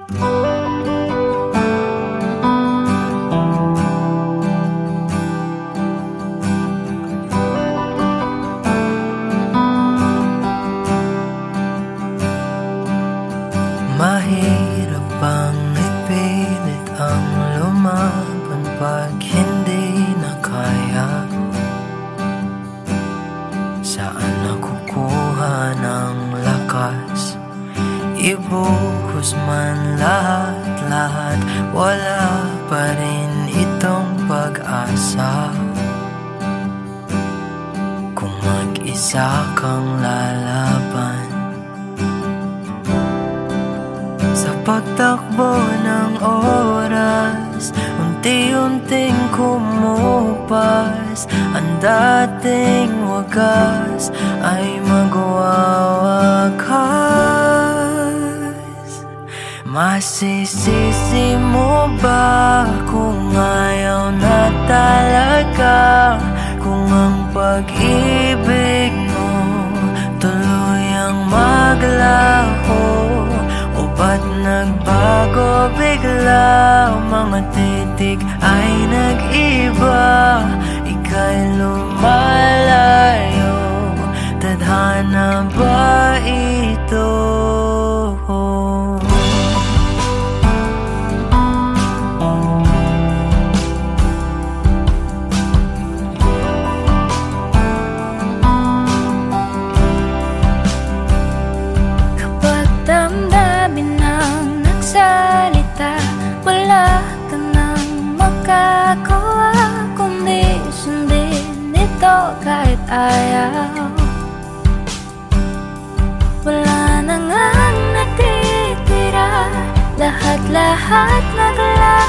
Mahirap bang ipilit ang lumaban pag hindi na kaya? Saan nakukuha ng lakas? Ibuhos man lahat-lahat Wala pa rin itong pag-asa. Kung mag-isa kang lalaban Sa pagtakbo ng oras Unti-unting kumupas. Ang dating wagas Ay magwawakas Masisisi mo ba Kung ayaw na talaga? Kung ang pag-ibig mo Tuluyang maglaho? O ba't nagbago bigla? Mga titik ay nag-iba Ika'y lumalayo kahit ayaw. Wala na ngang natitira. Lahat-lahat naglaho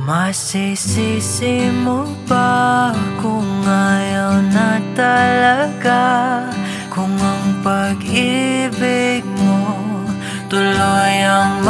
Masisisi mo ba kung ayaw na talaga? Kung ang pag-ibig mo tuloy ang